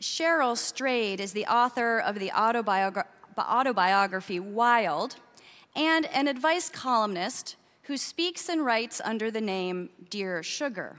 Cheryl Strayed is the author of the autobiogra- autobiography Wild and an advice columnist who speaks and writes under the name Dear Sugar.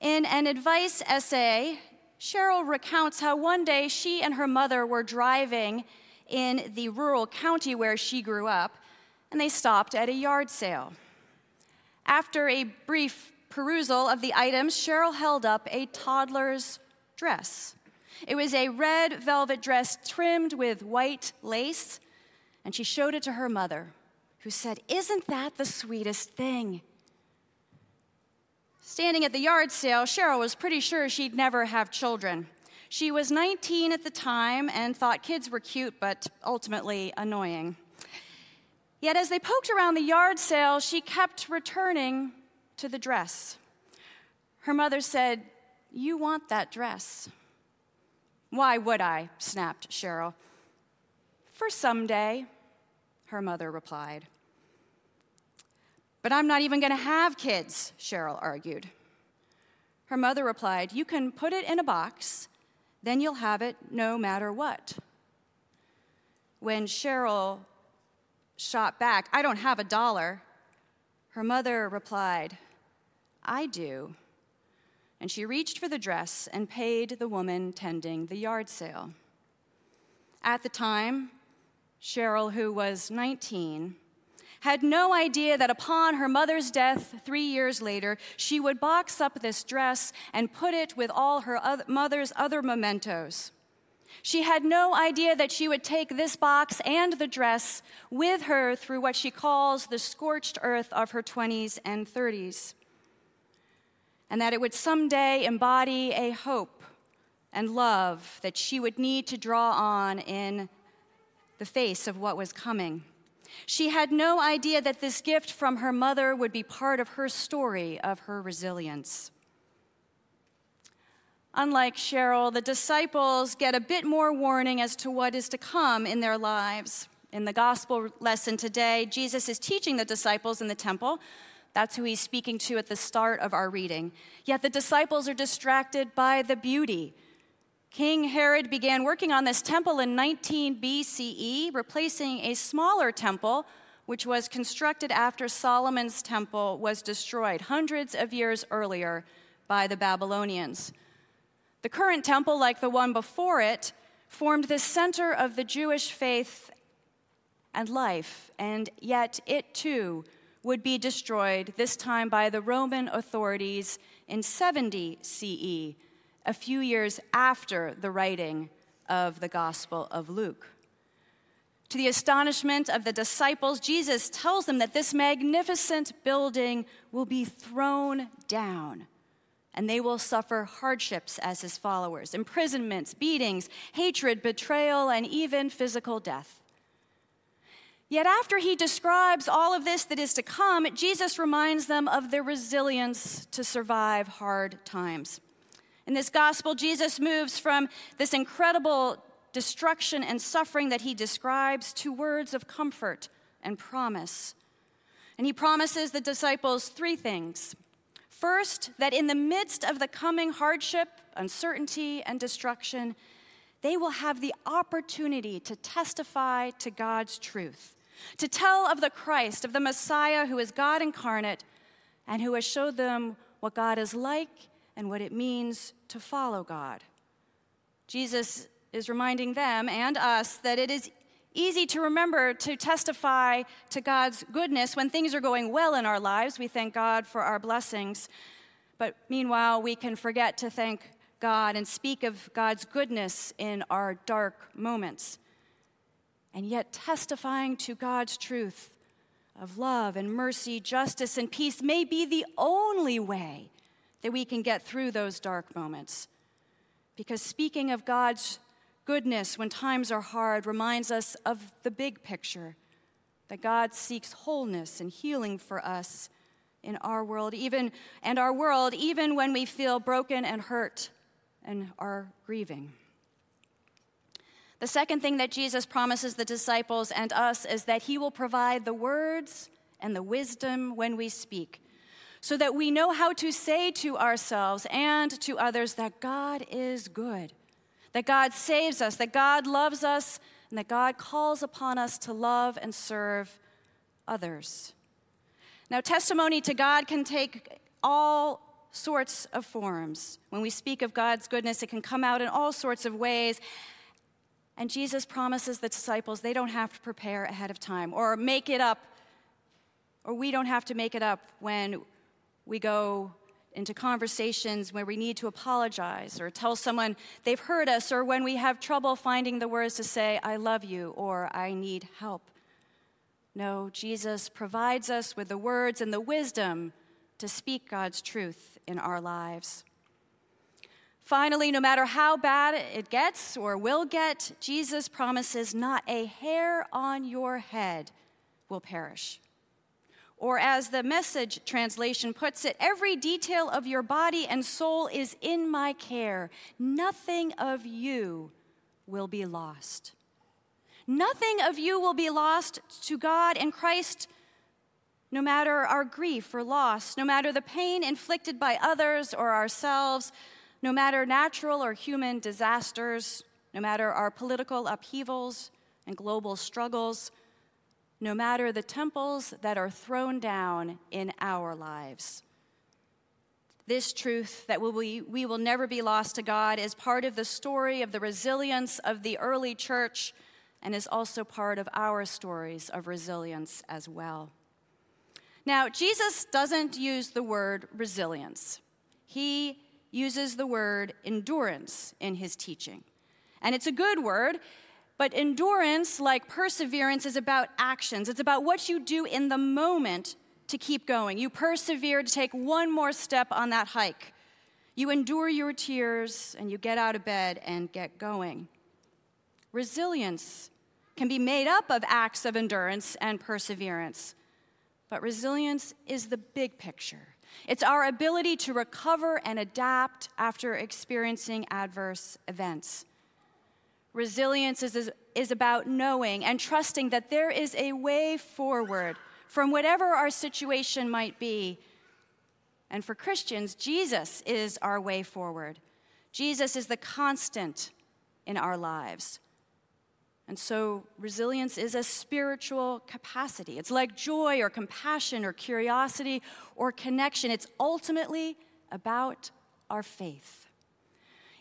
In an advice essay, Cheryl recounts how one day she and her mother were driving in the rural county where she grew up, and they stopped at a yard sale. After a brief perusal of the items, Cheryl held up a toddler's dress. It was a red velvet dress trimmed with white lace, and she showed it to her mother, who said, Isn't that the sweetest thing? Standing at the yard sale, Cheryl was pretty sure she'd never have children. She was 19 at the time and thought kids were cute, but ultimately annoying. Yet as they poked around the yard sale, she kept returning to the dress. Her mother said, You want that dress. Why would I? snapped Cheryl. For someday, her mother replied. But I'm not even going to have kids, Cheryl argued. Her mother replied, You can put it in a box, then you'll have it no matter what. When Cheryl shot back, I don't have a dollar, her mother replied, I do. And she reached for the dress and paid the woman tending the yard sale. At the time, Cheryl, who was 19, had no idea that upon her mother's death three years later, she would box up this dress and put it with all her other, mother's other mementos. She had no idea that she would take this box and the dress with her through what she calls the scorched earth of her 20s and 30s and that it would someday embody a hope and love that she would need to draw on in the face of what was coming. She had no idea that this gift from her mother would be part of her story of her resilience. Unlike Cheryl, the disciples get a bit more warning as to what is to come in their lives. In the gospel lesson today, Jesus is teaching the disciples in the temple that's who he's speaking to at the start of our reading. Yet the disciples are distracted by the beauty. King Herod began working on this temple in 19 BCE, replacing a smaller temple which was constructed after Solomon's temple was destroyed hundreds of years earlier by the Babylonians. The current temple, like the one before it, formed the center of the Jewish faith and life, and yet it too would be destroyed, this time by the Roman authorities in 70 CE, a few years after the writing of the Gospel of Luke. To the astonishment of the disciples, Jesus tells them that this magnificent building will be thrown down and they will suffer hardships as his followers imprisonments, beatings, hatred, betrayal, and even physical death. Yet, after he describes all of this that is to come, Jesus reminds them of their resilience to survive hard times. In this gospel, Jesus moves from this incredible destruction and suffering that he describes to words of comfort and promise. And he promises the disciples three things. First, that in the midst of the coming hardship, uncertainty, and destruction, they will have the opportunity to testify to God's truth to tell of the Christ, of the Messiah who is God incarnate and who has showed them what God is like and what it means to follow God. Jesus is reminding them and us that it is easy to remember to testify to God's goodness when things are going well in our lives. We thank God for our blessings. But meanwhile, we can forget to thank God and speak of God's goodness in our dark moments and yet testifying to God's truth of love and mercy, justice and peace may be the only way that we can get through those dark moments. Because speaking of God's goodness when times are hard reminds us of the big picture that God seeks wholeness and healing for us in our world, even and our world, even when we feel broken and hurt and are grieving. The second thing that Jesus promises the disciples and us is that he will provide the words and the wisdom when we speak, so that we know how to say to ourselves and to others that God is good, that God saves us, that God loves us, and that God calls upon us to love and serve others. Now, testimony to God can take all sorts of forms. When we speak of God's goodness, it can come out in all sorts of ways. And Jesus promises the disciples they don't have to prepare ahead of time or make it up, or we don't have to make it up when we go into conversations where we need to apologize or tell someone they've hurt us, or when we have trouble finding the words to say, I love you, or I need help. No, Jesus provides us with the words and the wisdom to speak God's truth in our lives. Finally, no matter how bad it gets or will get, Jesus promises not a hair on your head will perish. Or, as the message translation puts it, every detail of your body and soul is in my care. Nothing of you will be lost. Nothing of you will be lost to God and Christ, no matter our grief or loss, no matter the pain inflicted by others or ourselves, no matter natural or human disasters, no matter our political upheavals and global struggles no matter the temples that are thrown down in our lives. This truth that we, we will never be lost to God is part of the story of the resilience of the early church and is also part of our stories of resilience as well. Now, Jesus doesn't use the word resilience, he uses the word endurance in his teaching. And it's a good word but endurance, like perseverance, is about actions. It's about what you do in the moment to keep going. You persevere to take one more step on that hike. You endure your tears and you get out of bed and get going. Resilience can be made up of acts of endurance and perseverance, but resilience is the big picture. It's our ability to recover and adapt after experiencing adverse events. Resilience is, is about knowing and trusting that there is a way forward from whatever our situation might be. And for Christians, Jesus is our way forward. Jesus is the constant in our lives. And so, resilience is a spiritual capacity. It's like joy or compassion or curiosity or connection. It's ultimately about our faith.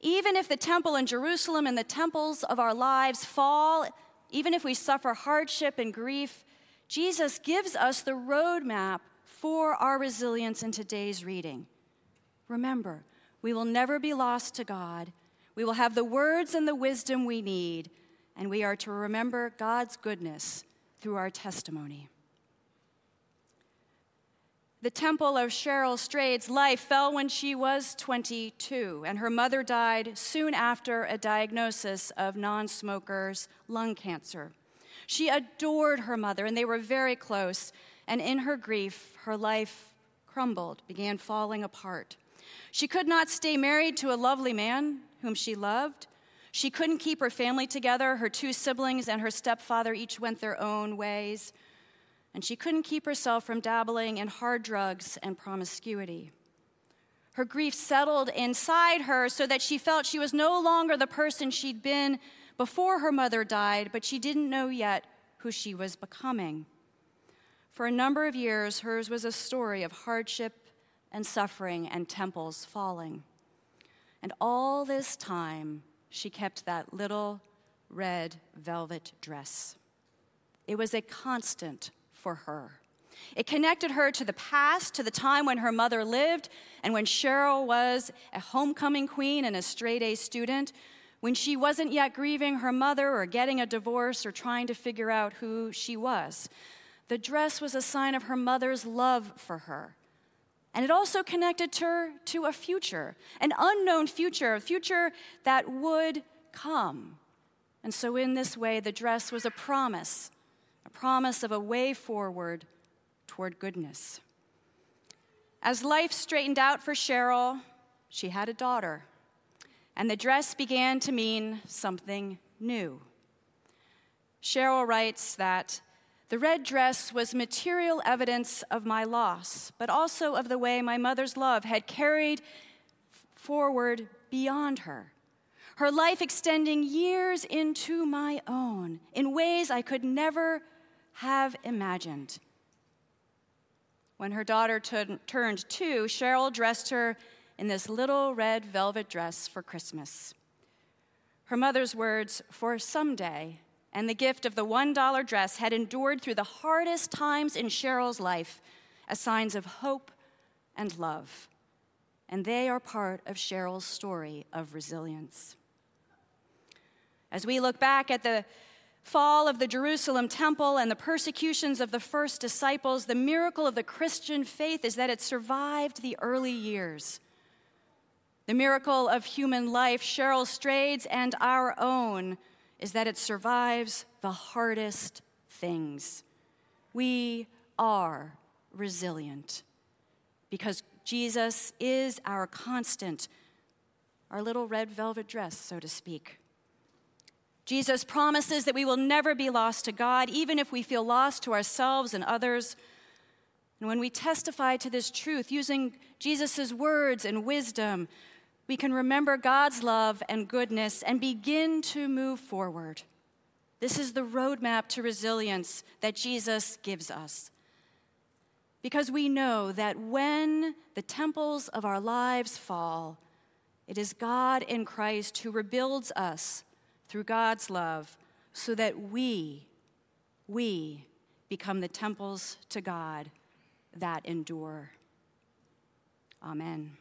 Even if the temple in Jerusalem and the temples of our lives fall, even if we suffer hardship and grief, Jesus gives us the roadmap for our resilience in today's reading. Remember, we will never be lost to God. We will have the words and the wisdom we need, and we are to remember God's goodness through our testimony. The temple of Cheryl Strayed's life fell when she was 22, and her mother died soon after a diagnosis of non smoker's lung cancer. She adored her mother, and they were very close, and in her grief, her life crumbled, began falling apart. She could not stay married to a lovely man whom she loved. She couldn't keep her family together. Her two siblings and her stepfather each went their own ways and she couldn't keep herself from dabbling in hard drugs and promiscuity. Her grief settled inside her so that she felt she was no longer the person she'd been before her mother died, but she didn't know yet who she was becoming. For a number of years, hers was a story of hardship and suffering and temples falling. And all this time, she kept that little red velvet dress. It was a constant for her. It connected her to the past, to the time when her mother lived, and when Cheryl was a homecoming queen and a straight A student, when she wasn't yet grieving her mother or getting a divorce or trying to figure out who she was. The dress was a sign of her mother's love for her. And it also connected her to a future, an unknown future, a future that would come. And so, in this way, the dress was a promise a promise of a way forward toward goodness. As life straightened out for Cheryl, she had a daughter, and the dress began to mean something new. Cheryl writes that The red dress was material evidence of my loss, but also of the way my mother's love had carried forward beyond her. Her life extending years into my own in ways I could never have imagined. When her daughter t- turned two, Cheryl dressed her in this little red velvet dress for Christmas. Her mother's words, for someday, and the gift of the $1 dress had endured through the hardest times in Cheryl's life as signs of hope and love. And they are part of Cheryl's story of resilience. As we look back at the fall of the Jerusalem temple and the persecutions of the first disciples, the miracle of the Christian faith is that it survived the early years. The miracle of human life, Cheryl Strayed's and our own, is that it survives the hardest things. We are resilient because Jesus is our constant, our little red velvet dress, so to speak. Jesus promises that we will never be lost to God, even if we feel lost to ourselves and others. And when we testify to this truth using Jesus' words and wisdom, we can remember God's love and goodness and begin to move forward. This is the roadmap to resilience that Jesus gives us. Because we know that when the temples of our lives fall, it is God in Christ who rebuilds us through God's love so that we, we become the temples to God that endure. Amen.